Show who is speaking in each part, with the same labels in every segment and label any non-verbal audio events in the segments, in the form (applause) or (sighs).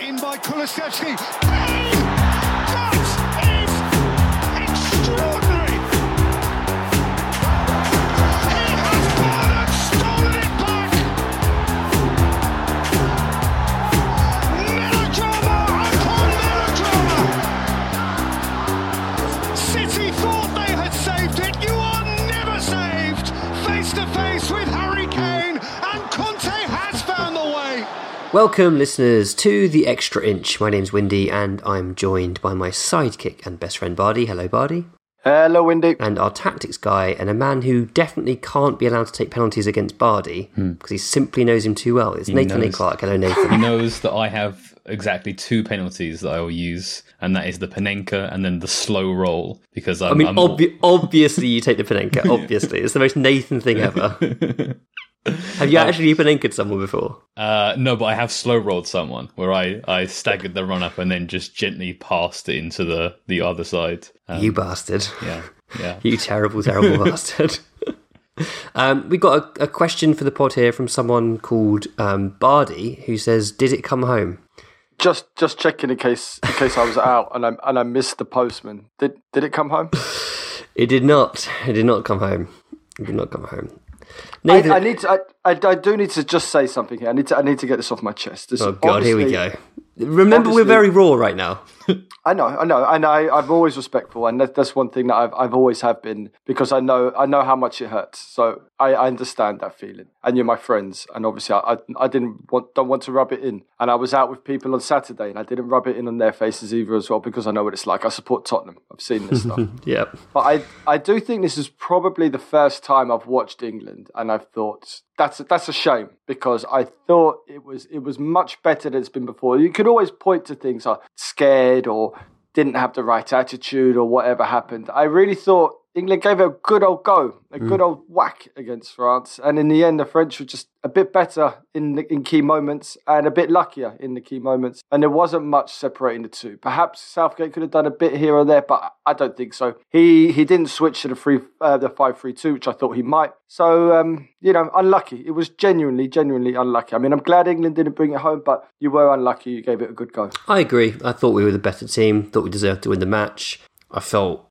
Speaker 1: in by Kulusevski.
Speaker 2: Welcome, listeners, to the Extra Inch. My name's Windy, and I'm joined by my sidekick and best friend Bardi. Hello, Bardi.
Speaker 3: Hello, Windy.
Speaker 2: And our tactics guy, and a man who definitely can't be allowed to take penalties against Bardi hmm. because he simply knows him too well. It's Nathan A.
Speaker 4: knows.
Speaker 2: Clark. Hello, (laughs) Nathan.
Speaker 4: He knows that I have exactly two penalties that I will use, and that is the Panenka and then the slow roll. Because I'm,
Speaker 2: I mean,
Speaker 4: I'm
Speaker 2: obvi- obviously you take the Panenka. Obviously, it's the most Nathan thing ever. (laughs) Have you actually Panenkaed someone before?
Speaker 4: uh, no, but I have slow rolled someone where I, I staggered the run up and then just gently passed it into the, the other side. Um,
Speaker 2: you bastard.
Speaker 4: yeah, yeah. (laughs)
Speaker 2: You terrible, terrible (laughs) bastard. Um, we got a, a question for the pod here from someone called um, Bardi who says, "Did it come home?"
Speaker 3: Just just checking in case in case I was out and I and I missed the postman. Did did it come home? (sighs)
Speaker 2: It did not. It did not come home. It did not come home.
Speaker 3: I, I need to. I, I, I do need to just say something here. I need to. I need to get this off my chest. This,
Speaker 2: oh god, here we go. Remember, we're very raw right now. (laughs)
Speaker 3: I know, I know, and I, I'm always respectful, and that, that's one thing that I've, I've always have been because I know, I know how much it hurts. So I, I understand that feeling, and you're my friends, and obviously I, I, I didn't want, don't want to rub it in, and I was out with people on Saturday, and I didn't rub it in on their faces either as well because I know what it's like. I support Tottenham. I've seen this stuff. (laughs)
Speaker 2: Yep.
Speaker 3: But I, I do think this is probably the first time I've watched England, and I've thought that's a, that's a shame because I thought it was it was much better than it's been before. You could always point to things like scared or didn't have the right attitude or whatever happened. I really thought England gave it a good old go, a good old whack against France, and in the end, the French were just a bit better in the, in key moments and a bit luckier in the key moments. And there wasn't much separating the two. Perhaps Southgate could have done a bit here or there, but I don't think so. He he didn't switch to the three uh, the five three two, which I thought he might. So um, you know, unlucky. It was genuinely genuinely unlucky. I mean, I'm glad England didn't bring it home, but you were unlucky. You gave it a good go.
Speaker 2: I agree. I thought we were the better team. Thought we deserved to win the match. I felt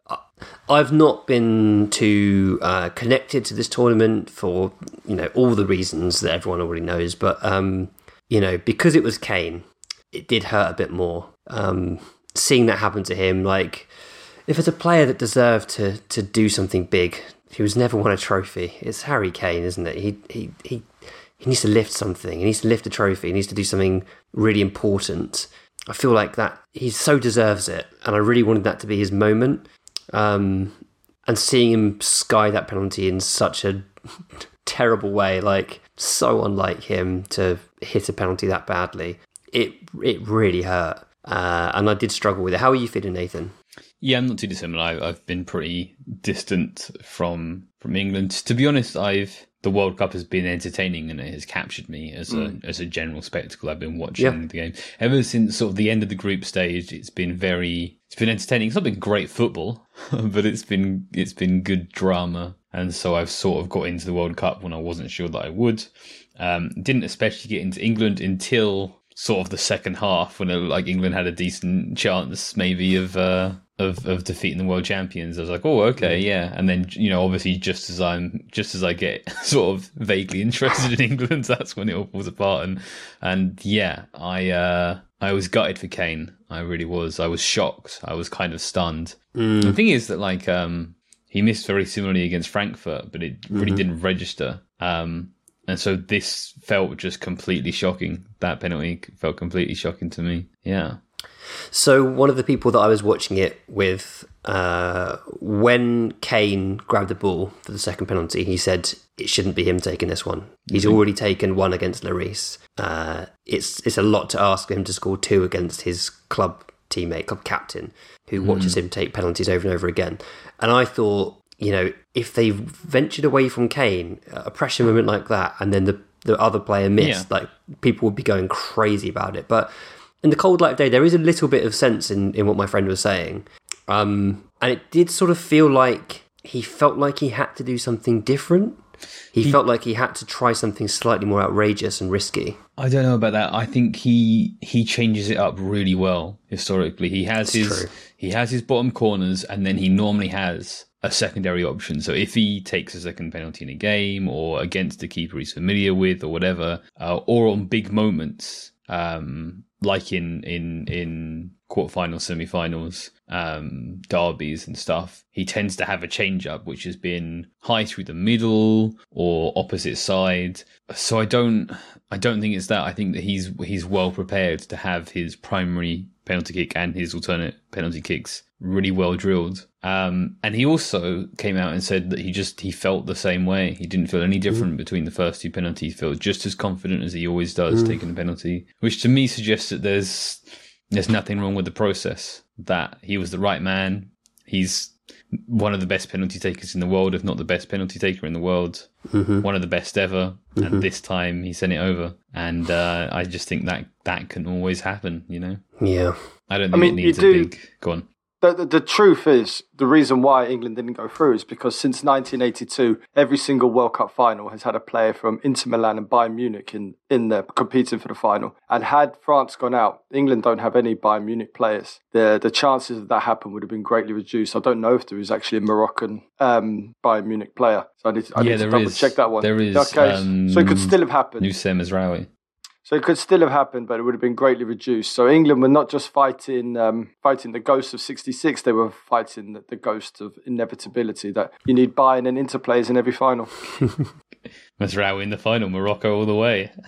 Speaker 2: I've not been too uh, connected to this tournament for you know all the reasons that everyone already knows, but um, you know because it was Kane, it did hurt a bit more. Um, seeing that happen to him, like if it's a player that deserved to to do something big, who's never won a trophy, it's Harry Kane, isn't it? He he he he needs to lift something. He needs to lift a trophy. He needs to do something really important. I feel like that he so deserves it, and I really wanted that to be his moment. Um, and seeing him sky that penalty in such a (laughs) terrible way, like so unlike him to hit a penalty that badly, it it really hurt. Uh, and I did struggle with it. How are you feeling, Nathan?
Speaker 4: Yeah, I'm not too dissimilar. I, I've been pretty distant from from England. To be honest, I've the World Cup has been entertaining and it has captured me as a as a general spectacle. I've been watching
Speaker 2: Yeah.
Speaker 4: the game ever since sort of the end of the group stage. It's been very, it's been entertaining. It's not been great football, (laughs) but it's been it's been good drama. And so I've sort of got into the World Cup when I wasn't sure that I would. Um, didn't especially get into England until sort of the second half when it like England had a decent chance maybe of uh, of of defeating the world champions. I was like, oh, okay, yeah. And then you know, obviously, just as I'm just as I get (laughs) sort of vaguely interested in England, (laughs) that's when it all falls apart. And and yeah, I uh, I was gutted for Kane. I really was. I was shocked. I was kind of stunned. The thing is that like um, he missed very similarly against Frankfurt, but it really didn't register. Um, and so this felt just completely shocking. That penalty felt completely shocking to me. Yeah.
Speaker 2: So one of the people that I was watching it with, uh, when Kane grabbed the ball for the second penalty, he said it shouldn't be him taking this one. He's already taken one against Lloris. Uh, it's it's a lot to ask him to score two against his club teammate, club captain, who watches him take penalties over and over again. And I thought, you know, if they ventured away from Kane, a pressure moment like that, and then the the other player missed,
Speaker 4: Yeah.
Speaker 2: like people would be going crazy about it. But in the cold light of day, there is a little bit of sense in, in what my friend was saying. Um, and it did sort of feel like he felt like he had to do something different. He, felt like he had to try something slightly more outrageous and risky.
Speaker 4: I don't know about that. I think he he changes it up really well historically. He has his
Speaker 2: true.
Speaker 4: he has his bottom corners, and then he normally has a secondary option. So if he takes a second penalty in a game, or against a keeper he's familiar with, or whatever, uh, or on big moments, um, like in in in quarterfinals, semi-finals, um, derbies and stuff, he tends to have a change up, which has been high through the middle or opposite side. So I don't, I don't think it's that. I think that he's he's well prepared to have his primary penalty kick and his alternate penalty kicks really well drilled. Um, and he also came out and said that he just he felt the same way. He didn't feel any different between the first two penalties. He felt just as confident as he always does taking a penalty, which to me suggests that there's there's nothing wrong with the process. That he was the right man. He's one of the best penalty takers in the world, if not the best penalty taker in the world. One of the best ever. And this time he sent it over. And uh, I just think that that can always happen. You know,
Speaker 2: Yeah.
Speaker 4: I don't think
Speaker 3: mean,
Speaker 4: it
Speaker 3: you
Speaker 4: needs a
Speaker 3: do-
Speaker 4: big. Go on.
Speaker 3: The, the, the truth is, the reason why England didn't go through is because since 1982, every single World Cup final has had a player from Inter Milan and Bayern Munich in, in there competing for the final. And had France gone out, England don't have any Bayern Munich players. The the chances of that happen would have been greatly reduced. I don't know if there is actually a Moroccan um, Bayern Munich player. So I need to, I
Speaker 4: Yeah,
Speaker 3: need to double
Speaker 4: is.
Speaker 3: check that one.
Speaker 4: There is,
Speaker 3: Okay,
Speaker 4: um,
Speaker 3: so it could still have happened.
Speaker 4: Noussair Mazraoui.
Speaker 3: So it could still have happened, but it would have been greatly reduced. So England were not just fighting um, fighting the ghost of '66; they were fighting the, the ghost of inevitability. That you need Bayern and Inter players in every final. (laughs)
Speaker 4: Mazraoui in the final, Morocco all the way. (laughs)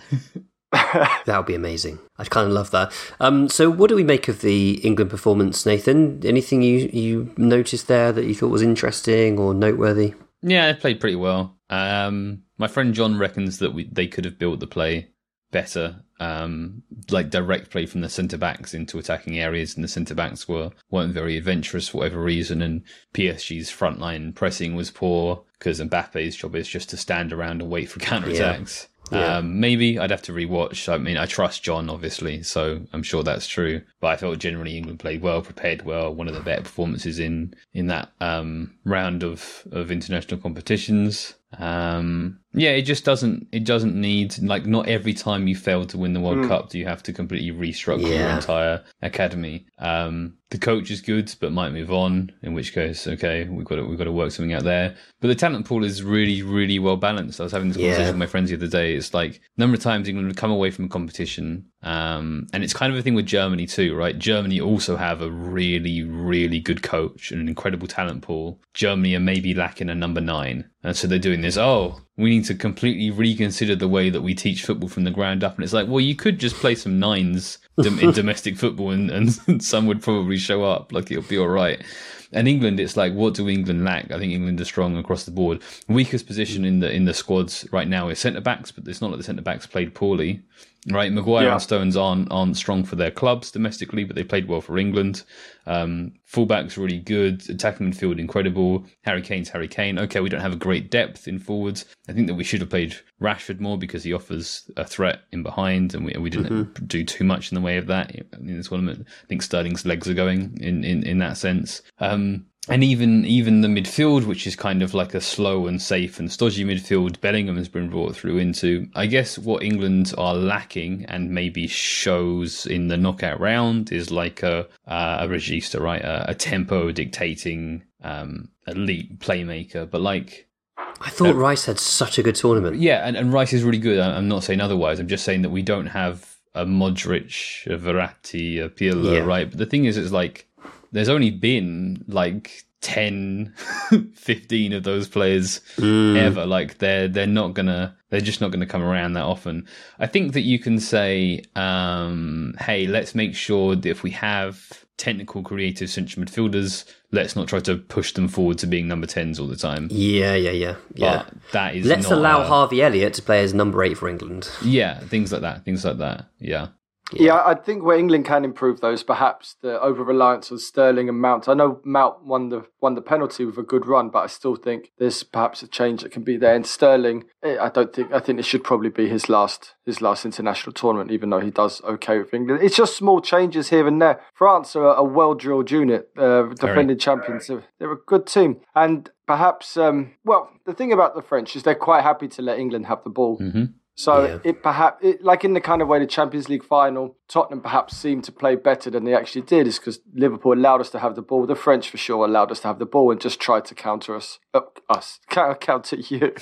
Speaker 2: That would be amazing. I'd kind of love that. Um, so, what do we make of the England performance, Nathan? Anything you, you noticed there that you thought was interesting or noteworthy?
Speaker 4: Yeah, they played pretty well. Um, my friend John reckons that we, they could have built the play better, um, like direct play from the centre backs into attacking areas, and the centre backs were weren't very adventurous for whatever reason, and PSG's frontline pressing was poor because Mbappe's job is just to stand around and wait for (laughs) counter attacks.
Speaker 2: Yeah.
Speaker 4: Um, maybe I'd have to rewatch. I mean, I trust John, obviously, so I'm sure that's true. But I felt generally England played well, prepared well. One of the better performances in in that um, round of of international competitions. Um, yeah, it just doesn't. It doesn't need like not every time you fail to win the World Cup do you have to completely restructure your entire academy. Um, the coach is good, but might move on. In which case, okay, we've got to, we've got to work something out there. But the talent pool is really, really well balanced. I was having this conversation
Speaker 2: Yeah.
Speaker 4: with my friends the other day. It's like number of times England would come away from a competition, um, and it's kind of a thing with Germany too, right? Germany also have a really, really good coach and an incredible talent pool. Germany are maybe lacking a number nine, and so they're doing this. Oh, we need to completely reconsider the way that we teach football from the ground up. And it's like, well, you could just play some nines in (laughs) domestic football, and, and (laughs) some would probably show up. Like it'll be all right. And England, it's like, what do England lack? I think England is strong across the board. Weakest position in the in the squads right now is centre backs, but it's not like the centre backs played poorly, right? Maguire
Speaker 3: Yeah.
Speaker 4: and Stones aren't aren't strong for their clubs domestically, but they played well for England. Um, fullbacks really good, attacking midfield incredible. Harry Kane's Harry Kane. Okay, we don't have a great depth in forwards. I think that we should have played Rashford more because he offers a threat in behind, and we we didn't do too much in the way of that in this tournament. I think Sterling's legs are going in in in that sense. Um, and even even the midfield, which is kind of like a slow and safe and stodgy midfield, Bellingham has been brought through into. I guess what England are lacking and maybe shows in the knockout round is like a uh, a regista, right? A, a tempo dictating um, elite playmaker, but like
Speaker 2: I thought Rice had such a good tournament.
Speaker 4: yeah, and, and Rice is really good. I'm not saying otherwise. I'm just saying that we don't have a Modric, a Verratti, a Pirlo,
Speaker 2: Yeah.
Speaker 4: right? But the thing is, it's like there's only been like 10, (laughs) 15 of those players ever. Like they're they're not gonna they're just not gonna come around that often. I think that you can say, um, hey, let's make sure that if we have technical, creative central midfielders, let's not try to push them forward to being number tens all the time.
Speaker 2: Yeah, yeah, yeah, yeah.
Speaker 4: But that is
Speaker 2: Let's allow
Speaker 4: a-
Speaker 2: Harvey Elliott to play as number eight for England.
Speaker 4: yeah, things like that. Things like that. Yeah.
Speaker 3: Yeah. I think where England can improve those, perhaps the over reliance on Sterling and Mount. I know Mount won the won the penalty with a good run, but I still think there's perhaps a change that can be there. And Sterling, eh, I don't think I think it should probably be his last his last international tournament, even though he does okay with England. It's just small changes here and there. France are a well drilled unit, uh, defending champions. They're a good team, and perhaps um, well, the thing about the French is they're quite happy to let England have the ball.
Speaker 4: Mm-hmm.
Speaker 3: So
Speaker 2: Yeah.
Speaker 3: it perhaps, it, like in the kind of way the Champions League final, Tottenham perhaps seemed to play better than they actually did, is because Liverpool allowed us to have the ball. The French, for sure, allowed us to have the ball and just tried to counter us, uh, us, counter, (laughs) counter you.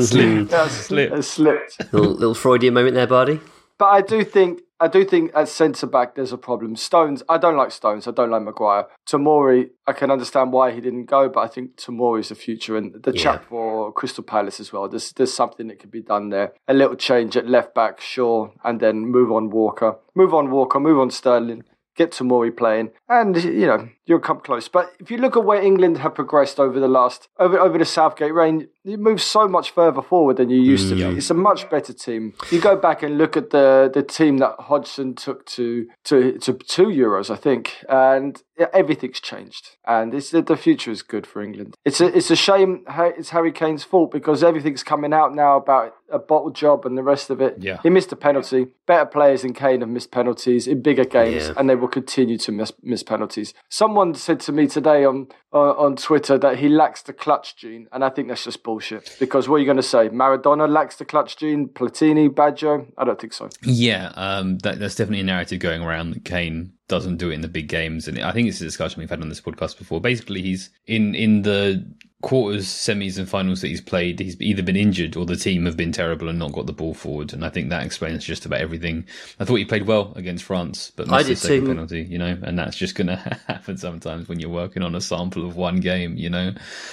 Speaker 4: Slip.
Speaker 3: Yeah,
Speaker 4: Slip.
Speaker 3: it slipped.
Speaker 2: little, little Freudian moment there, Bardi.
Speaker 3: But I do think I do think at centre back there's a problem. Stones, I don't like Stones. I don't like Maguire. Tomori, I can understand why he didn't go, but I think Tomori's the future and the
Speaker 2: Yeah.
Speaker 3: chap for Crystal Palace as well. There's there's something that could be done there. A little change at left back, sure, and then move on Walker, move on Walker, move on Sterling. Get Tamori playing, and you know you'll come close. But if you look at where England have progressed over the last over over the Southgate reign, you move so much further forward than you used to.
Speaker 4: Mm, yeah.
Speaker 3: be. It's a much better team. You go back and look at the the team that Hodgson took to to to two Euros, I think, and everything's changed. And it's the future is good for England. It's a it's a shame it's Harry Kane's fault because everything's coming out now about a bottle job and the rest of it.
Speaker 4: Yeah.
Speaker 3: he missed a penalty. Better players than Kane have missed penalties in bigger games,
Speaker 2: Yeah.
Speaker 3: and they will continue to miss, miss penalties. Someone said to me today on uh, on Twitter that he lacks the clutch gene, and I think that's just bullshit. Because what are you going to say? Maradona lacks the clutch gene. Platini, Baggio? I don't think so.
Speaker 4: Yeah, um, that, that's definitely a narrative going around that Kane doesn't do it in the big games, and I think it's a discussion we've had on this podcast before. Basically, he's in in the quarters, semis, and finals that he's played. He's either been injured or the team have been terrible and not got the ball forward, and I think that explains just about everything. I thought he played well against France, but missed the second
Speaker 2: too.
Speaker 4: penalty. You know, and that's just going (laughs) to happen sometimes when you're working on a sample of one game. You know,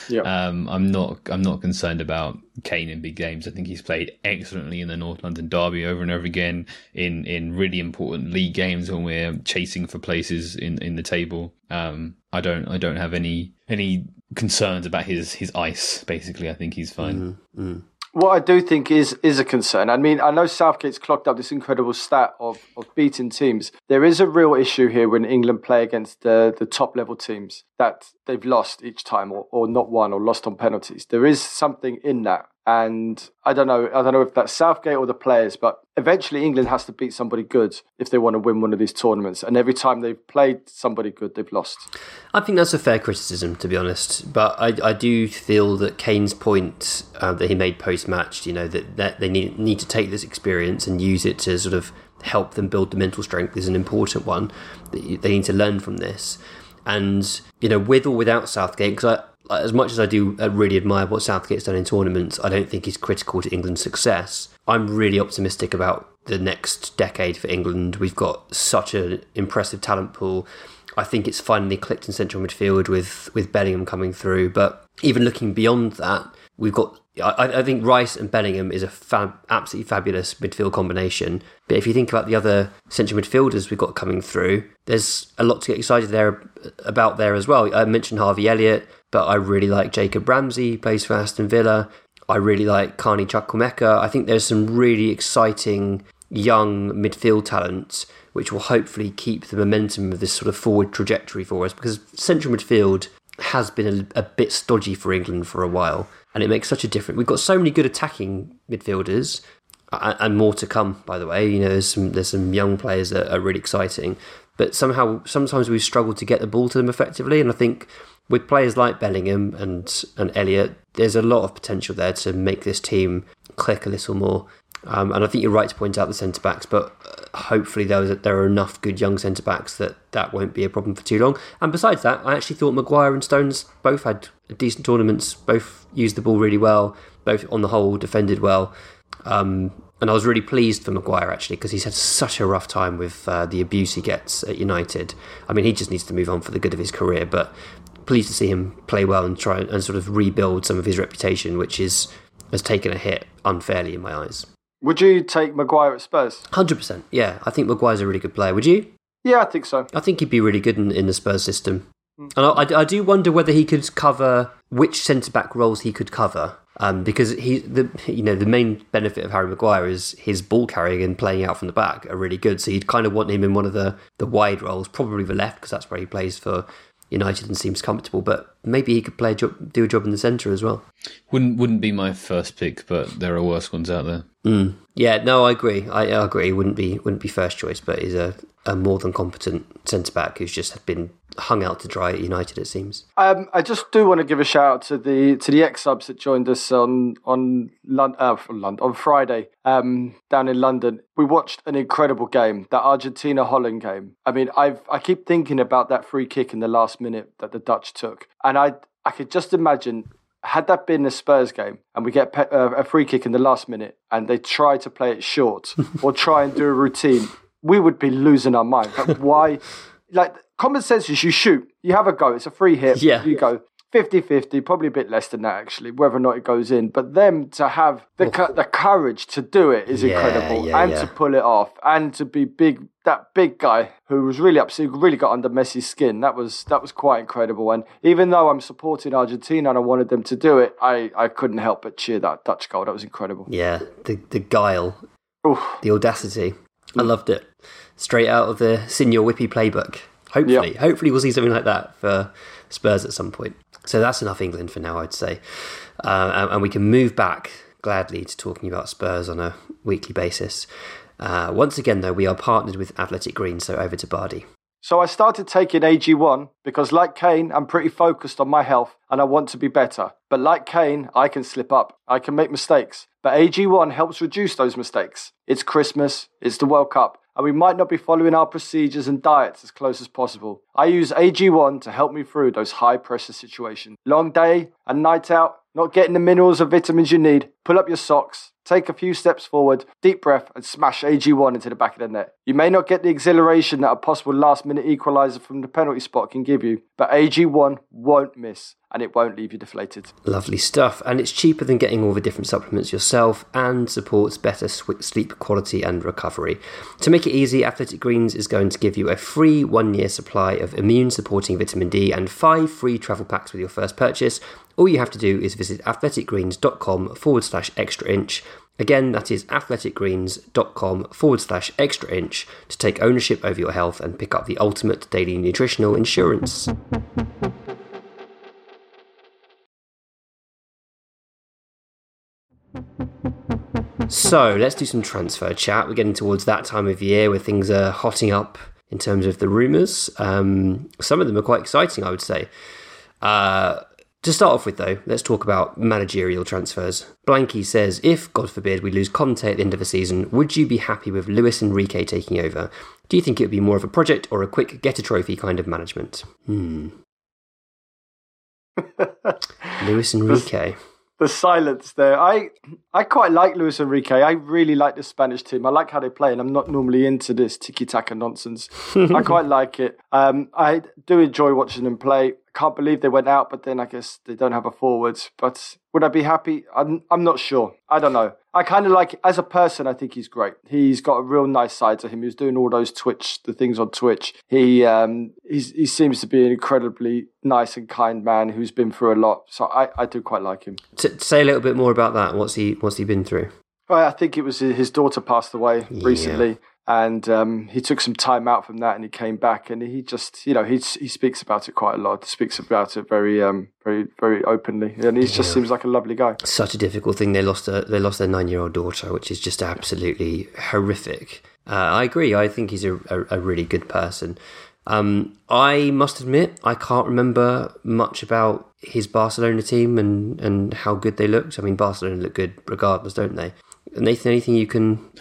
Speaker 3: Yeah.
Speaker 4: um, I'm not I'm not concerned about Kane in big games. I think he's played excellently in the North London derby over and over again in in really important league games when we're chasing for places in in the table. Um, I don't I don't have any any concerns about his his ice. Basically, I think he's fine. Mm-hmm. Mm-hmm.
Speaker 3: What I do think is is a concern. I mean, I know Southgate's clocked up this incredible stat of, of beating teams. There is a real issue here when England play against the, the top level teams that they've lost each time or, or not won or lost on penalties. There is something in that. And I don't know, I don't know if that's Southgate or the players, but eventually England has to beat somebody good if they want to win one of these tournaments. And every time they've played somebody good, they've lost.
Speaker 2: I think that's a fair criticism, to be honest. But I, I do feel that Kane's point uh, that he made post match, you know, that, that they need, need to take this experience and use it to sort of help them build the mental strength is an important one. They need to learn from this. And, you know, with or without Southgate, because As much as I do uh, really admire what Southgate's done in tournaments, I don't think he's critical to England's success. I'm really optimistic about the next decade for England. We've got such an impressive talent pool. I think it's finally clicked in central midfield with with Bellingham coming through. But even looking beyond that, we've got. I, I think Rice and Bellingham is a fab, absolutely fabulous midfield combination. But if you think about the other central midfielders we've got coming through, there's a lot to get excited there about there as well. I mentioned Harvey Elliott, but I really like Jacob Ramsey, he plays for Aston Villa. I really like Carney Chukwuemeka. I think there's some really exciting young midfield talent which will hopefully keep the momentum of this sort of forward trajectory for us because central midfield has been a, a bit stodgy for England for a while and it makes such a difference. We've got so many good attacking midfielders and more to come by the way you know there's some there's some young players that are really exciting but somehow sometimes we've struggled to get the ball to them effectively and I think with players like Bellingham and and Elliot there's a lot of potential there to make this team click a little more um, and I think you're right to point out the centre backs but uh, hopefully there, was, there are enough good young centre backs that that won't be a problem for too long and besides that I actually thought Maguire and Stones both had decent tournaments both used the ball really well both on the whole defended well um, and I was really pleased for Maguire actually because he's had such a rough time with uh, the abuse he gets at United. I mean, he just needs to move on for the good of his career. But pleased to see him play well and try and sort of rebuild some of his reputation, which is has taken a hit unfairly in my eyes.
Speaker 3: Would you take Maguire at Spurs?
Speaker 2: Hundred percent, yeah. I think Maguire's a really good player. Would you?
Speaker 3: Yeah, I think so.
Speaker 2: I think he'd be really good in, in the Spurs system. And I, I- I do wonder whether he could cover which centre back roles he could cover. Um, because he, the you know, the main benefit of Harry Maguire is his ball carrying and playing out from the back are really good. So you'd kind of want him in one of the the wide roles, probably the left, because that's where he plays for United and seems comfortable. But maybe he could play a job, do a job in the centre as well.
Speaker 4: Wouldn't wouldn't be my first pick, but there are worse ones out there.
Speaker 2: Mm. Yeah, no, I agree. I, I agree. Wouldn't be wouldn't be first choice, but he's a, a more than competent centre back who's just been hung out to dry at United. It seems.
Speaker 3: Um, I just do want to give a shout out to the to the ex subs that joined us on on London, uh, London on Friday um, down in London. We watched an incredible game, that Argentina Holland game. I mean, I've I keep thinking about that free kick in the last minute that the Dutch took, and I I could just imagine had that been a Spurs game and we get pe- uh, a free kick in the last minute and they try to play it short (laughs) or try and do a routine, we would be losing our mind. But why? Like, common sense is you shoot, you have a go, it's a free hit, (laughs)
Speaker 2: Yeah.
Speaker 3: you go. 50 50, probably a bit less than that actually, whether or not it goes in. But them to have the cu- the courage to do it is
Speaker 2: Yeah,
Speaker 3: incredible
Speaker 2: yeah,
Speaker 3: and
Speaker 2: yeah.
Speaker 3: to pull it off and to be big. That big guy who was really upset, really got under Messi's skin. That was that was quite incredible. And even though I'm supporting Argentina and I wanted them to do it, I, I couldn't help but cheer that Dutch goal. That was incredible.
Speaker 2: Yeah, the the guile,
Speaker 3: Oof.
Speaker 2: the audacity. I mm. loved it. Straight out of the Senior Whippy playbook. Hopefully, hopefully we'll see something like that for Spurs at some point. So that's enough England for now, I'd say, uh, and, and we can move back gladly to talking about Spurs on a weekly basis. Uh, once again, though, we are partnered with Athletic Greens, so over to Bardi.
Speaker 3: So I started taking AG1 because, like Kane, I'm pretty focused on my health and I want to be better. But like Kane, I can slip up. I can make mistakes. But AG1 helps reduce those mistakes. It's Christmas, it's the World Cup, and we might not be following our procedures and diets as close as possible. I use AG1 to help me through those high pressure situations. Long day and night out, not getting the minerals or vitamins you need. Pull up your socks, take a few steps forward, deep breath, and smash AG1 into the back of the net. You may not get the exhilaration that a possible last minute equaliser from the penalty spot can give you, but AG1 won't miss and it won't leave you deflated.
Speaker 2: Lovely stuff, and it's cheaper than getting all the different supplements yourself and supports better sleep quality and recovery. To make it easy, Athletic Greens is going to give you a free one year supply of immune supporting vitamin D and five free travel packs with your first purchase. All you have to do is visit athleticgreens.com forward slash extra inch. Again, that is athleticgreens.com forward slash extra inch to take ownership over your health and pick up the ultimate daily nutritional insurance. So let's do some transfer chat. We're getting towards that time of year where things are hotting up in terms of the rumours. Um, some of them are quite exciting, I would say. Uh, to start off with, though, let's talk about managerial transfers. Blanky says, if, God forbid, we lose Conte at the end of the season, would you be happy with Luis Enrique taking over? Do you think it would be more of a project or a quick get a trophy kind of management? Hmm. (laughs) Luis Enrique.
Speaker 3: the silence there. I I quite like Luis Enrique. I really like the Spanish team. I like how they play, and I'm not normally into this tiki taka nonsense. (laughs) I quite like it. Um, I do enjoy watching them play. Can't believe they went out, but then I guess they don't have a forward. But would I be happy? I'm I'm not sure. I don't know. I kind of like as a person. I think he's great. He's got a real nice side to him. He was doing all those Twitch, the things on Twitch. He um he's, he seems to be an incredibly nice and kind man who's been through a lot. So I I do quite like him.
Speaker 2: To say a little bit more about that. What's he What's he been through?
Speaker 3: Well, I think it was his daughter passed away recently, and um, he took some time out from that, and he came back, and he just, you know, he he speaks about it quite a lot. Speaks about it very, um, very, very openly, and he just seems like a lovely guy.
Speaker 2: Such a difficult thing. They lost a, They lost their nine year old daughter, which is just absolutely horrific. Uh, I agree. I think he's a, a, a really good person. Um, I must admit, I can't remember much about his Barcelona team and, and how good they looked. I mean, Barcelona look good regardless, don't they? Nathan, anything you can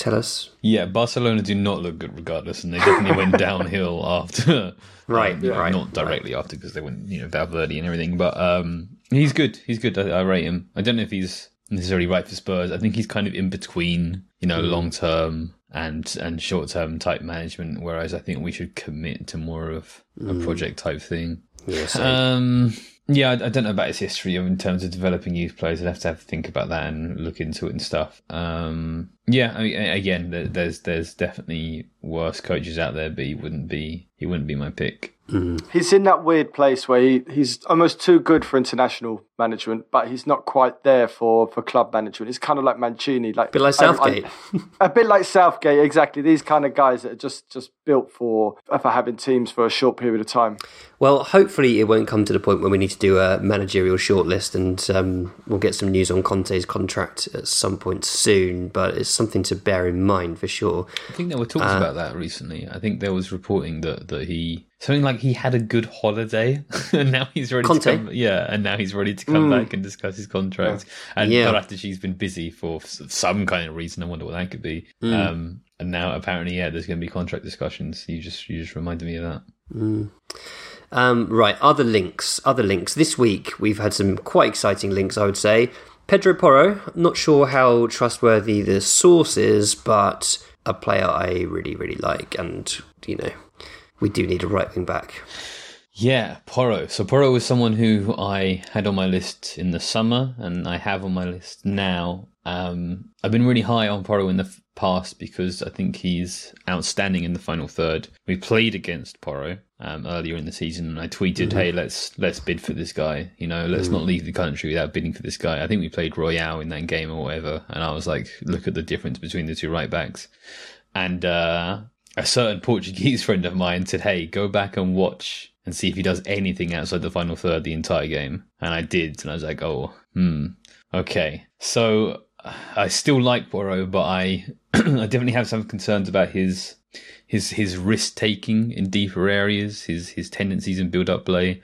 Speaker 2: tell us?
Speaker 4: Yeah, Barcelona do not look good regardless, and they definitely went (laughs) downhill after.
Speaker 2: Right,
Speaker 4: um,
Speaker 2: right,
Speaker 4: Not directly after because they went, you know, Valverde and everything, but um, he's good. He's good. I, I rate him. I don't know if he's necessarily right for Spurs. I think he's kind of in between, you know, long term and and short term type management. Whereas I think we should commit to more of a project type thing.
Speaker 2: Yeah,
Speaker 4: Um, yeah, I, don't know about his history in terms of developing youth players. I'd have to have to think about that and look into it and stuff. Um, yeah, I mean, again, there's there's definitely worse coaches out there, but he wouldn't be he wouldn't be my pick.
Speaker 3: He's in that weird place where he, he's almost too good for international management, but he's not quite there for, for club management. It's kind of like Mancini, like
Speaker 2: A bit like
Speaker 3: I- I-
Speaker 2: Southgate.
Speaker 3: a bit like Southgate, exactly. These kind of guys that are just just built for for having teams for a short period of time.
Speaker 2: Well, hopefully it won't come to the point where we need to do a managerial shortlist, and um, we'll get some news on Conte's contract at some point soon. But it's something to bear in mind for sure.
Speaker 4: I think there were talks about that recently. I think there was reporting that, that he something like he had a good holiday (laughs) and now he's ready
Speaker 2: Conte?
Speaker 4: to come yeah and now he's ready to come back and discuss his contract and
Speaker 2: Yeah.
Speaker 4: after she's been busy for some kind of reason I wonder what that could be um and now apparently yeah there's going to be contract discussions you just you just reminded me of that
Speaker 2: Um, right, other links. Other links. This week we've had some quite exciting links, I would say. Pedro Porro, not sure how trustworthy the source is, but a player I really, really like, and you know, we do need a right wing back.
Speaker 4: Yeah, Porro. So Porro was someone who I had on my list in the summer, and I have on my list now. Um, I've been really high on Porro in the past because I think he's outstanding in the final third. We played against Porro um, earlier in the season, and I tweeted, "Hey, let's let's bid for this guy. You know, let's not leave the country without bidding for this guy." I think we played Royal in that game or whatever, and I was like, "Look at the difference between the two right backs." and uh, a certain (laughs) Portuguese friend of mine said, "Hey, go back and watch and see if he does anything outside the final third the entire game." And I did, and I was like, "Oh, hmm, okay." So I still like Porro, but I (clears throat) I definitely have some concerns about his his his risk taking in deeper areas, his his tendencies in build up play.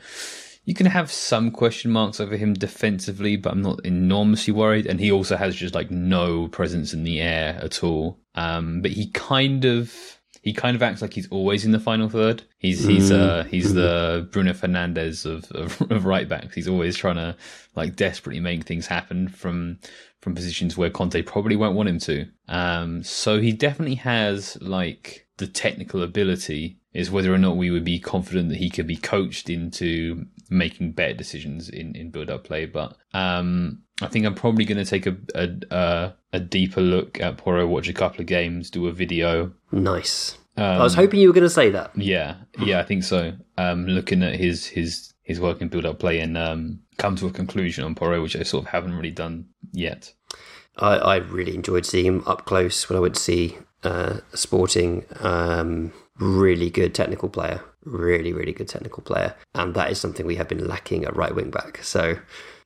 Speaker 4: You can have some question marks over him defensively, but I'm not enormously worried. And he also has just like no presence in the air at all. Um, but he kind of he kind of acts like he's always in the final third. He's he's uh he's the Bruno Fernandes of, of (laughs) of right backs. He's always trying to like desperately make things happen from from positions where Conte probably won't want him to. Um, so he definitely has like the technical ability. Is whether or not we would be confident that he could be coached into making better decisions in, in build up play. But um, I think I'm probably going to take a, a a a deeper look at Porro, watch a couple of games, do a video.
Speaker 2: Nice.
Speaker 4: Um,
Speaker 2: I was hoping you were going to say that.
Speaker 4: yeah, yeah, I think so. Um, looking at his his his work in build up play and um, come to a conclusion on Porro, which I sort of haven't really done yet.
Speaker 2: I, I really enjoyed seeing him up close when I went to see uh, Sporting. Um, really good technical player. Really, really good technical player. And that is something we have been lacking at right wing back. So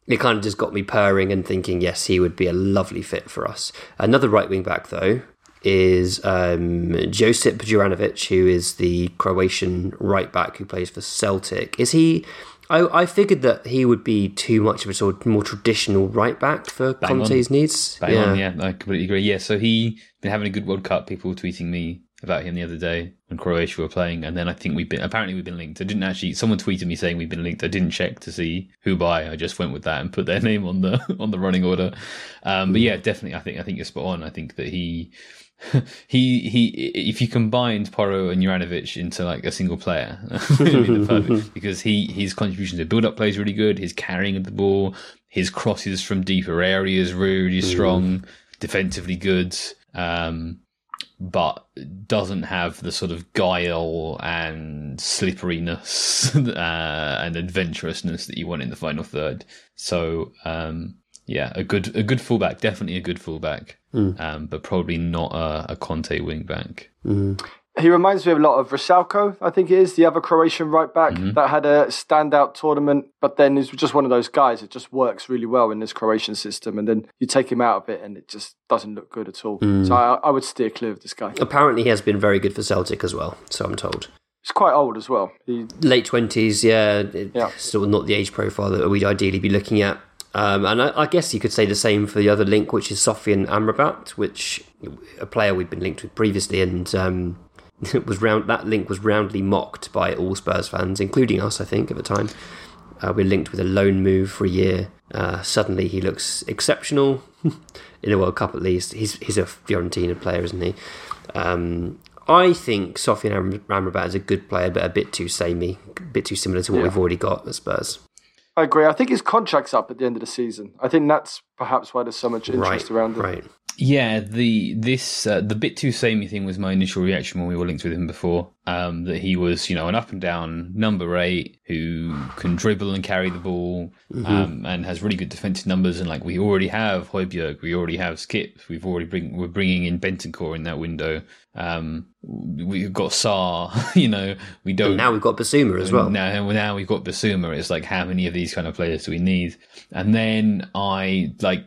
Speaker 2: it kind of just got me purring and thinking, yes, he would be a lovely fit for us. Another right wing back, though, is um, Josip Juranovic, who is the Croatian right back who plays for Celtic. Is he? I, I figured that he would be too much of a sort of more traditional right back for
Speaker 4: on.
Speaker 2: Conte's needs.
Speaker 4: Bang on, yeah, I completely agree. Yeah, so he been having a good World Cup. People were tweeting me about him the other day when Croatia were playing, and then I think we've been apparently we've been linked. I didn't actually. Someone tweeted me saying we've been linked. I didn't check to see who by. I just went with that and put their (laughs) name on the on the running order. Um, but yeah, definitely, I think I think you're spot on. I think that he. (laughs) he he if you combined Porro and Juranovic into like a single player (laughs) be perfect because he his contribution to build up play is really good his carrying of the ball his crosses from deeper areas really strong defensively good um but doesn't have the sort of guile and slipperiness (laughs) uh, and adventurousness that you want in the final third. So um, yeah, a good a good fullback, definitely a good fullback, um, but probably not a, a Conte wingback.
Speaker 3: He reminds me of a lot of Vrsaljko, I think it is, the other Croatian right back
Speaker 2: Mm-hmm.
Speaker 3: that had a standout tournament, but then is just one of those guys that just works really well in this Croatian system. And then you take him out of it and it just doesn't look good at all.
Speaker 2: Mm.
Speaker 3: So I, I would steer clear of this guy.
Speaker 2: Apparently, he has been very good for Celtic as well, so I'm told.
Speaker 3: He's quite old as well. He,
Speaker 2: Late 20s, yeah,
Speaker 3: Yeah.
Speaker 2: still not the age profile that we'd ideally be looking at. Um, and I, I guess you could say the same for the other link, which is Sofian Amrabat, which a player we've been linked with previously, and um, (laughs) was round that link was roundly mocked by all Spurs fans, including us, I think, at the time. Uh, we're linked with a loan move for a year. Uh, suddenly, he looks exceptional (laughs) in a World Cup, at least. He's he's a Fiorentina player, isn't he? Um, I think Sofian Am- Amrabat is a good player, but a bit too samey, a bit too similar to what
Speaker 3: Yeah.
Speaker 2: we've already got at Spurs.
Speaker 3: I agree. I think his contract's up at the end of the season. I think that's perhaps why there's so much interest
Speaker 2: Right,
Speaker 3: around him.
Speaker 2: right.
Speaker 4: Yeah, the this uh, the bit too samey thing was my initial reaction when we were linked with him before. Um, that he was, you know, an up and down number eight who can dribble and carry the ball, um, and has really good defensive numbers. And like we already have Højbjerg, we already have Skip, we've already bring we're bringing in Bentancur in that window. Um, we've got Sarr, (laughs) you know, we don't
Speaker 2: Now we've got Bissouma as well.
Speaker 4: now, now we've got Bissouma. It's like, how many of these kind of players do we need? And then I like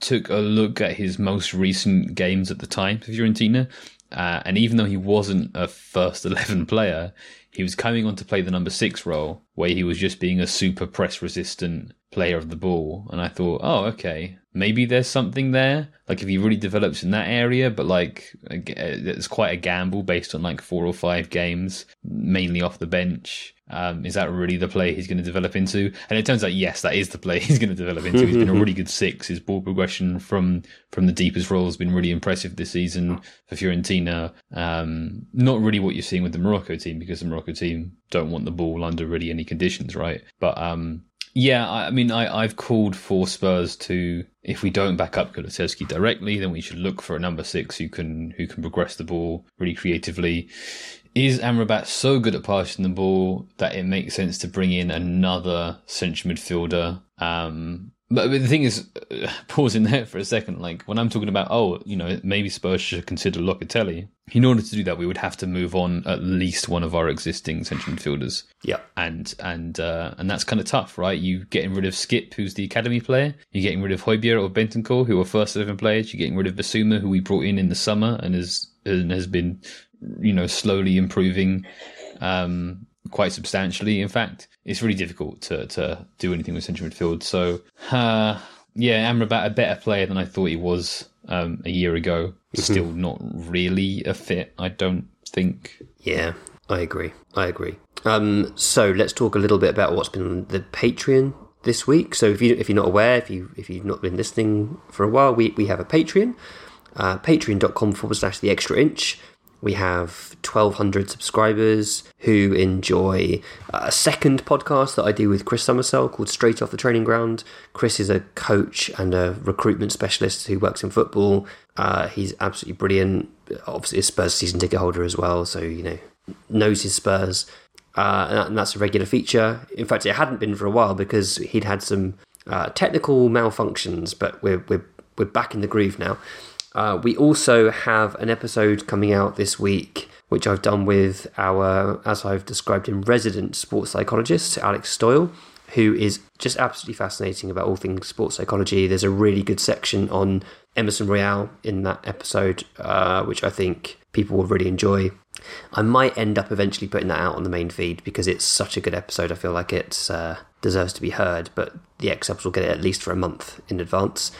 Speaker 4: took a look at his most recent games at the time for Fiorentina. Uh, and even though he wasn't a first (laughs) 11 player, he was coming on to play the number six role where he was just being a super press resistant player of the ball. And I thought, oh, okay, maybe there's something there. Like if he really develops in that area, but like it's quite a gamble based on like four or five games, mainly off the bench. Um, is that really the play he's going to develop into? And it turns out, yes, that is the play (laughs) he's going to develop into. He's been a really good (laughs) six. His ball progression from from the deepest role has been really impressive this season for Fiorentina. Um, not really what you're seeing with the Morocco team because the Morocco team don't want the ball under really any conditions, right? But um, yeah, I, mean, I, I've called for Spurs to, if we don't back up Kulusevski directly, then we should look for a number six who can who can progress the ball really creatively. Is Amrabat so good at passing the ball that it makes sense to bring in another central midfielder? Um, but, but the thing is, uh, (laughs) pausing there for a second, like when I'm talking about, oh, you know, maybe Spurs should consider Locatelli. In order to do that, we would have to move on at least one of our existing central midfielders
Speaker 2: Yeah.
Speaker 4: and and uh, and that's kind of tough, right? You getting rid of Skip, who's the academy player. You're getting rid of Højbjerg or Bentancur, who are first eleven players. You're getting rid of Bissouma, who we brought in in the summer and has and has been, you know, slowly improving, um, quite substantially. In fact, it's really difficult to to do anything with central midfield. So, uh, yeah, Amrabat a better player than I thought he was um, a year ago. Still not really a fit, I don't think.
Speaker 2: Yeah, I agree. I agree. Um, so let's talk a little bit about what's been the Patreon this week. So if you if you're not aware, if you if you've not been listening for a while, we we have a Patreon, uh, patreon.com forward slash the extra inch. We have 1,200 subscribers who enjoy a second podcast that I do with Chris Summersell called Straight Off the Training Ground. Chris is a coach and a recruitment specialist who works in football. Uh, he's absolutely brilliant. Obviously, a Spurs season ticket holder as well, so you know knows his Spurs, uh, and that's a regular feature. In fact, it hadn't been for a while because he'd had some uh, technical malfunctions, but we're we're we're back in the groove now. Uh, we also have an episode coming out this week, which I've done with our, as I've described him, resident sports psychologist, Alex Stoyle, who is just absolutely fascinating about all things sports psychology. There's a really good section on Emerson Royal in that episode, uh, which I think people will really enjoy. I might end up eventually putting that out on the main feed because it's such a good episode. I feel like it uh, deserves to be heard, but the X will get it at least for a month in advance.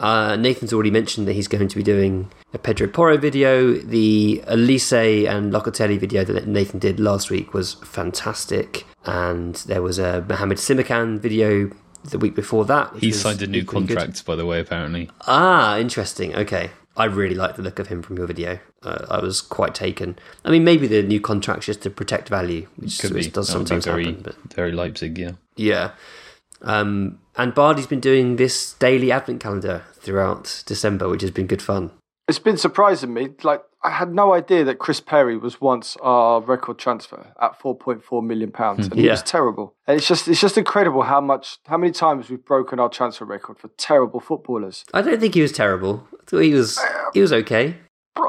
Speaker 2: Uh, Nathan's already mentioned that he's going to be doing a Pedro Porro video. The Elise and Locatelli video that Nathan did last week was fantastic, and there was a Mohamed Simakan video the week before that.
Speaker 4: He signed a new
Speaker 2: equally good.
Speaker 4: contract, by the way, apparently.
Speaker 2: Ah, interesting. Okay. I really like the look of him from your video. Uh, I was quite taken. I mean, maybe the new contract's just to protect value, which, which does
Speaker 4: That
Speaker 2: sometimes
Speaker 4: very,
Speaker 2: happen. But
Speaker 4: very Leipzig, yeah.
Speaker 2: yeah. Um, and Bardi's been doing this daily advent calendar throughout December, which has been good fun.
Speaker 3: It's been surprising me. Like I had no idea that Chris Perry was once our record transfer at 4.4 million pounds, and he
Speaker 2: Yeah.
Speaker 3: was terrible. And it's just it's just incredible how much how many times we've broken our transfer record for terrible footballers.
Speaker 2: I don't think he was terrible. I thought he was he was okay.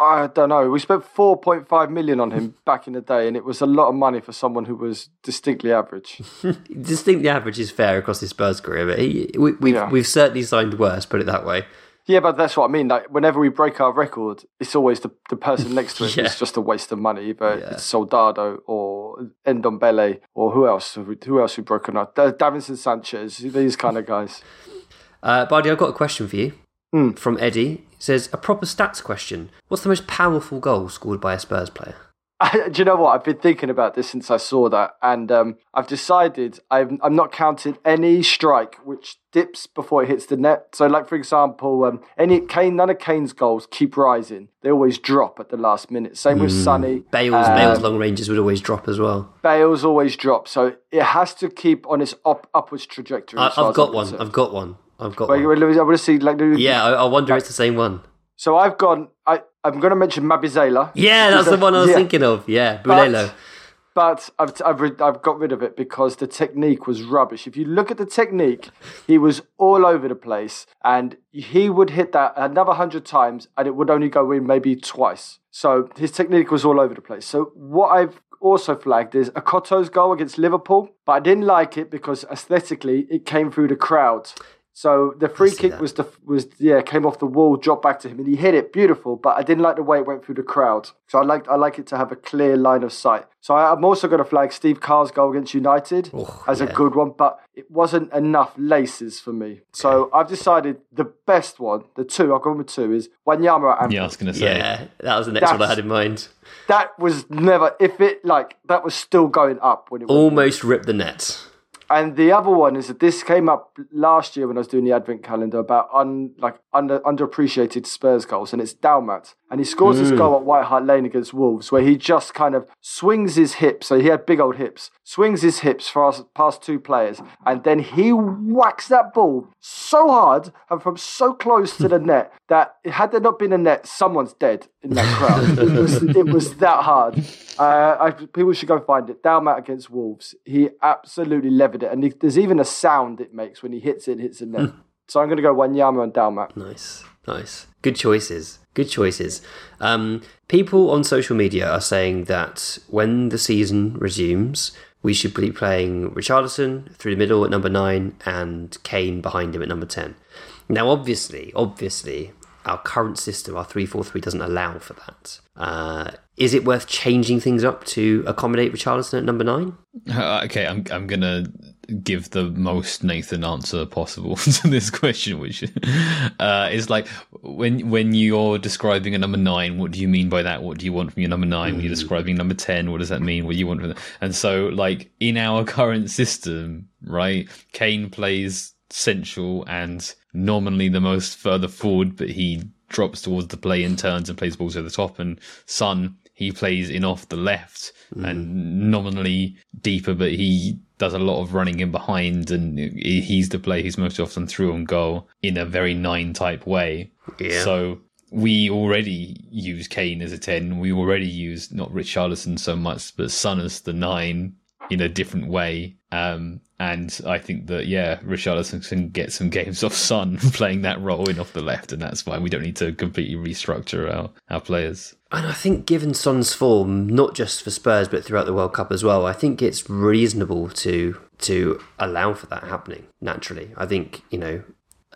Speaker 3: I don't know. We spent 4.5 million on him (laughs) back in the day, and it was a lot of money for someone who was distinctly average. (laughs)
Speaker 2: Distinctly average is fair across his Spurs career, but he, we, we've
Speaker 3: Yeah.
Speaker 2: we've certainly signed worse. Put it that way.
Speaker 3: Yeah, but that's what I mean. Like whenever we break our record, it's always the, the person next to it. (laughs)
Speaker 2: Yeah.
Speaker 3: It's just a waste of money. But
Speaker 2: Yeah.
Speaker 3: it's Soldado or Ndombele or who else? Who else we broken up? Da- Davinson Sanchez. These kind of guys.
Speaker 2: Uh, Bardi, I've got a question for you
Speaker 3: Hmm.
Speaker 2: from Eddie. Says a proper stats question. What's the most powerful goal scored by a Spurs player? (laughs)
Speaker 3: Do you know what? I've been thinking about this since I saw that, and um, I've decided I've, I'm not counting any strike which dips before it hits the net. So, like for example, um, any Kane, none of Kane's goals keep rising; they always drop at the last minute. Same with Sonny.
Speaker 2: Bale's
Speaker 3: Um,
Speaker 2: Bale's long ranges would always drop as well.
Speaker 3: Bale's always drop, so it has to keep on its up, upwards trajectory.
Speaker 2: I, I've got one.
Speaker 3: concerned.
Speaker 2: I've got one. I've got
Speaker 3: Wait, wait, I want to see like.
Speaker 2: Yeah, I, I wonder it's the same one.
Speaker 3: So I've gone. I I'm going to mention Mabizela.
Speaker 2: Yeah, that's the one I was
Speaker 3: Yeah.
Speaker 2: thinking of. Yeah, Bulelo.
Speaker 3: But I've, I've, rid- I've got rid of it because the technique was rubbish. If you look at the technique, he was all over the place and he would hit that another hundred times and it would only go in maybe twice. So his technique was all over the place. So what I've also flagged is Ekotto's goal against Liverpool, but I didn't like it because aesthetically it came through the crowd. So the free kick
Speaker 2: that.
Speaker 3: was the was yeah came off the wall, dropped back to him, and he hit it beautiful. But I didn't like the way it went through the crowd. So I like I like it to have a clear line of sight. So I, I'm also going to flag Steve Carr's goal against United
Speaker 2: Oh,
Speaker 3: as a good one, but it wasn't enough laces for me. So I've decided the best one, the two I'll go with two is Wanyama at Anfield.
Speaker 4: Yeah, I was going to say.
Speaker 2: Yeah, that was the next one I had in mind.
Speaker 3: That was never if it like that was still going up when it went
Speaker 2: Almost ripped the net.
Speaker 3: And the other one is that this came up last year when I was doing the advent calendar about un, like under underappreciated Spurs goals, and it's Dalmat. And he scores his goal at White Hart Lane against Wolves, where he just kind of swings his hips. So he had big old hips, swings his hips past, past two players, and then he whacks that ball so hard and from so close to the (laughs) net that had there not been a net, someone's dead in that crowd. it, was, it was that hard. Uh, I, people should go find it. Dalmat against Wolves. He absolutely levered it. And he, there's even a sound it makes when he hits it hits the net. (laughs) so I'm going to go Wanyama and Dalmat.
Speaker 2: Nice, nice. Good choices. Good choices. Um, people on social media are saying that when the season resumes, we should be playing Richarlison through the middle at number nine and Kane behind him at number 10. Now, obviously, obviously, our current system, our 3 4 3, doesn't allow for that. Uh, is it worth changing things up to accommodate Richarlison at number nine?
Speaker 4: Uh, okay, I'm I'm gonna give the most Nathan answer possible (laughs) to this question, which uh, is like when when you're describing a number nine, what do you mean by that? What do you want from your number nine? When you're describing number ten, what does that mean? What do you want from that? And so, like in our current system, right, Kane plays central and nominally the most further forward, but he drops towards the play and turns and plays balls over the top. And Son, he plays in off the left mm-hmm. and nominally deeper, but he does a lot of running in behind, and he's the player who's most often through on goal in a very nine type way.
Speaker 2: Yeah.
Speaker 4: So we already use Kane as a ten. We already use not Richarlison so much, but Son as the nine in a different way. Um, and I think that yeah, Richarlison can get some (laughs) games off Son (laughs) playing that role in off the left, and that's why we don't need to completely restructure our our players.
Speaker 2: And I think, given Son's form, not just for Spurs but throughout the World Cup as well, I think it's reasonable to to allow for that happening naturally. I think you know,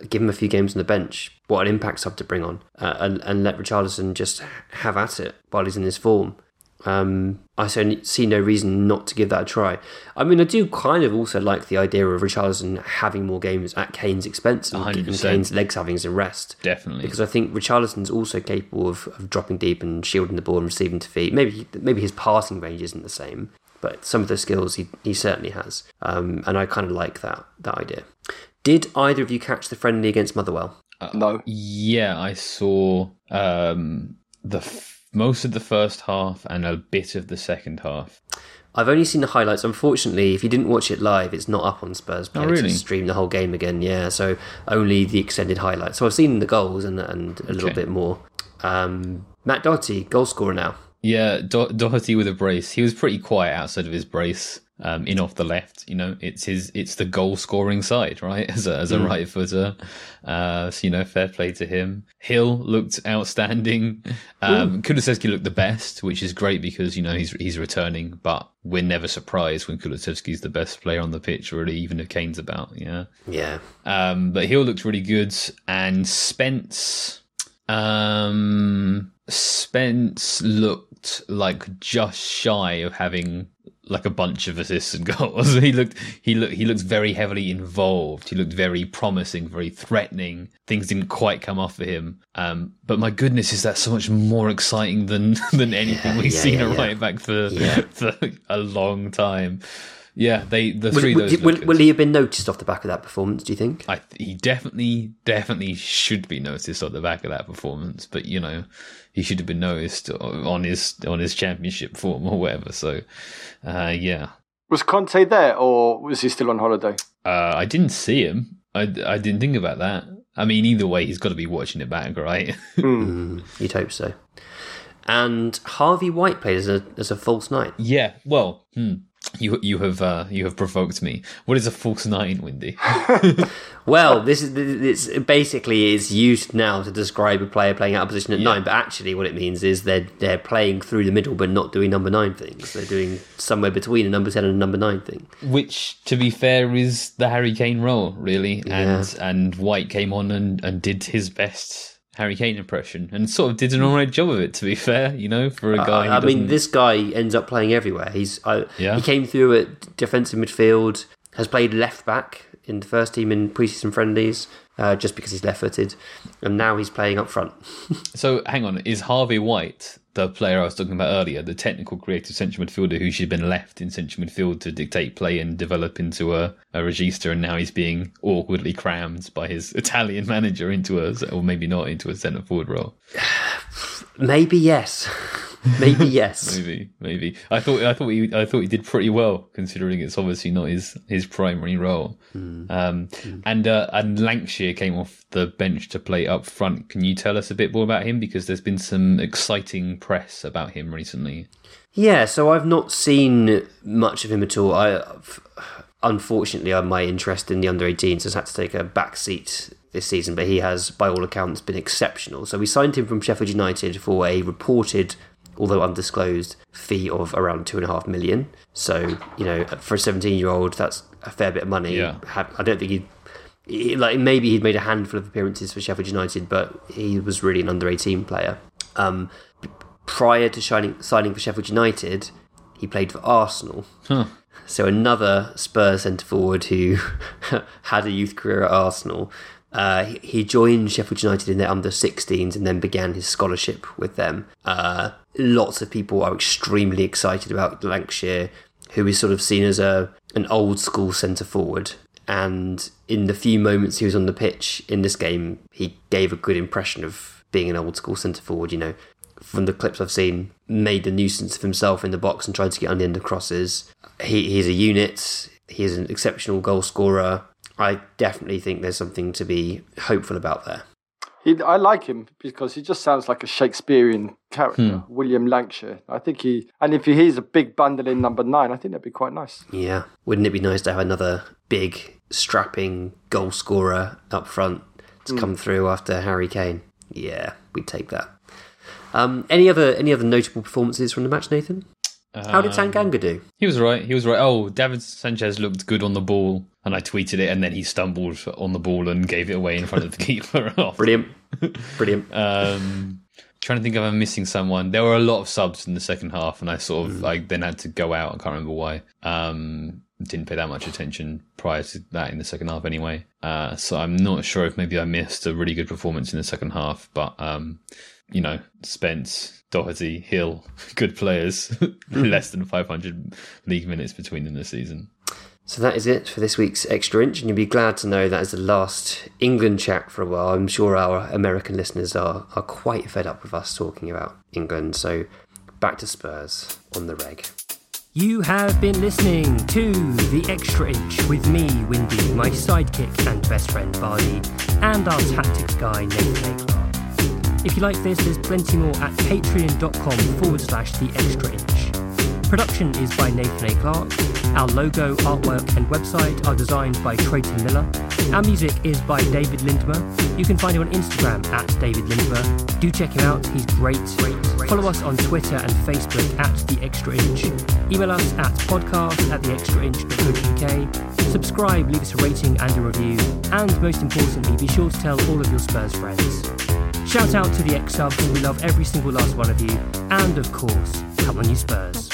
Speaker 2: give him a few games on the bench, what an impact sub to bring on, uh, and and let Richarlison just have at it while he's in his form. Um, I see no reason not to give that a try. I mean, I do kind of also like the idea of Richarlison having more games at Kane's expense and, and Kane's legs having some rest
Speaker 4: Definitely.
Speaker 2: because I think Richarlison's also capable of, of dropping deep and shielding the ball and receiving to feet. Maybe maybe his passing range isn't the same, but some of the skills he, he certainly has. Um, and I kind of like that that idea. Did either of you catch the friendly against Motherwell?
Speaker 3: No.
Speaker 4: Yeah, I saw um, the f- most of the first half and a bit of the second half.
Speaker 2: I've only seen the highlights. Unfortunately, if you didn't watch it live, it's not up on Spurs Play
Speaker 4: Oh, really?
Speaker 2: to stream the whole game again. Yeah, so only the extended highlights. So I've seen the goals and and a little bit more. Um, Matt Doherty, goal scorer now.
Speaker 4: Yeah, Do- Doherty with a brace. He was pretty quiet outside of his brace. Um, in off the left, you know, it's his, it's the goal scoring side, right? (laughs) As a, as a right footer, uh, so you know, fair play to him. Hill looked outstanding. Um, Kulusevski looked the best, which is great because you know he's he's returning. But we're never surprised when Kulusevski's the best player on the pitch, really, even if Kane's about. Yeah.
Speaker 2: Yeah,
Speaker 4: Um, but Hill looked really good, and Spence, um, Spence looked like just shy of having like a bunch of assists and (laughs) goals. he looked, he looked, he looked very heavily involved. He looked very promising, very threatening. Things didn't quite come off for him. Um, but my goodness, is that so much more exciting than (laughs) than anything we've
Speaker 2: yeah,
Speaker 4: seen
Speaker 2: yeah,
Speaker 4: a
Speaker 2: yeah.
Speaker 4: right back for
Speaker 2: Yeah. (laughs)
Speaker 4: for a long time. Yeah, they the
Speaker 2: will,
Speaker 4: three
Speaker 2: will,
Speaker 4: of those.
Speaker 2: will, will he have been noticed off the back of that performance? Do you think?
Speaker 4: I he definitely definitely should be noticed off the back of that performance, but you know he should have been noticed on his on his championship form or whatever. So uh, yeah,
Speaker 3: Was Conte there or was he still on holiday?
Speaker 4: uh, I didn't see him. I, I didn't think about that. I mean, either way, he's got to be watching it back, right? (laughs)
Speaker 2: You'd hope so. And Harvey White plays as a as a false nine.
Speaker 4: yeah. Well, hmm. You you have uh, you have provoked me. What is a false nine, Windy? (laughs)
Speaker 2: Well, this is it's basically is used now to describe a player playing out of position at nine, but actually what it means is they're they're playing through the middle but not doing number nine things. They're doing somewhere between a number ten and a number nine thing.
Speaker 4: Which, to be fair, is the Harry Kane role, really. And and White came on and, and did his best Harry Kane impression and sort of did an alright job of it. To be fair, you know, for a guy. who
Speaker 2: I mean, this guy ends up playing everywhere. He's I,
Speaker 4: Yeah.
Speaker 2: he came through at defensive midfield, has played left back in the first team in preseason friendlies, uh, just because he's left-footed, and now he's playing up front. (laughs)
Speaker 4: So hang on, is Harvey White the player I was talking about earlier, the technical creative central midfielder who should have been left in central midfield to dictate play and develop into a, a regista, and now he's being awkwardly crammed by his (laughs) Italian manager into a, or maybe not, into a centre forward role. (sighs)
Speaker 2: Maybe yes, (laughs) maybe yes. (laughs)
Speaker 4: Maybe, maybe. I thought, I thought he, I thought he did pretty well considering it's obviously not his his primary role. Um, and uh, and Lankshear came off the bench to play up front. Can you tell us a bit more about him because there's been some exciting press about him recently.
Speaker 2: Yeah, so I've not seen much of him at all. I, unfortunately, uh, my interest in the under 18s has had to take a back seat this season, but he has, by all accounts, been exceptional. So we signed him from Sheffield United for a reported, although undisclosed, fee of around two and a half million. So you know, for a 17 year old, that's a fair bit of money.
Speaker 4: Yeah.
Speaker 2: I don't think he'd. he- Like maybe he'd made a handful of appearances for Sheffield United, but he was really an under eighteen player. Um, prior to shining, signing for Sheffield United, he played for Arsenal. So another Spurs centre forward who (laughs) had a youth career at Arsenal. Uh, he- joined Sheffield United in their under 16s and then began his scholarship with them. Uh, lots of people are extremely excited about Lankshear, who is sort of seen as a an old school centre forward. And in the few moments he was on the pitch in this game, he gave a good impression of being an old school centre forward. You know, from the clips I've seen, made a nuisance of himself in the box and tried to get on the end of crosses. He, he's a unit. He is an exceptional goal scorer. I definitely think there's something to be hopeful about there.
Speaker 3: He, I like him because he just sounds like a Shakespearean character, hmm. William Lankshear. I think he, and if he's a big bundle in number nine, I think that'd be quite nice.
Speaker 2: Yeah, wouldn't it be nice to have another big, strapping goal scorer up front to hmm. come through after Harry Kane? Yeah, we'd take that. Um, any other any other notable performances from the match, Nathan? How did um, Tanganga do?
Speaker 4: He was right. He was right. Oh, Davinson Sanchez looked good on the ball, and I tweeted it, and then he stumbled on the ball and gave it away in front of the (laughs) keeper. (laughs)
Speaker 2: Brilliant, brilliant.
Speaker 4: Um, trying to think if I'm missing someone. There were a lot of subs in the second half, and I sort of like then had to go out. I can't remember why. Um, didn't pay that much attention prior to that in the second half anyway. Uh, so I'm not sure if maybe I missed a really good performance in the second half. But um, you know, Spence, Doherty, Hill, (laughs) good players. Less than 500 league minutes between them this season.
Speaker 2: So that is it for this week's Extra Inch, and you'll be glad to know that is the last England chat for a while. I'm sure our American listeners are, are quite fed up with us talking about England, so back to Spurs on the reg.
Speaker 5: You have been listening to The Extra Inch with me, Windy, my sidekick and best friend, Bardi, and our tactics guy, Nathan A. If you like this, there's plenty more at patreon.com forward slash The Extra Inch. Production is by Nathan A. Clark. Our logo, artwork, and website are designed by Trayton Miller. Our music is by David Lindmer. You can find him on Instagram at David Lindmer. Do check him out, he's great. Follow us on Twitter and Facebook at The Extra Inch. Email us at podcast at theextrainch.co.uk. Subscribe, leave us a rating and a review. And most importantly, be sure to tell all of your Spurs friends. Shout out to the X subs, we love every single last one of you. And of course, come on you Spurs.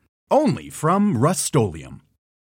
Speaker 6: Only from Rust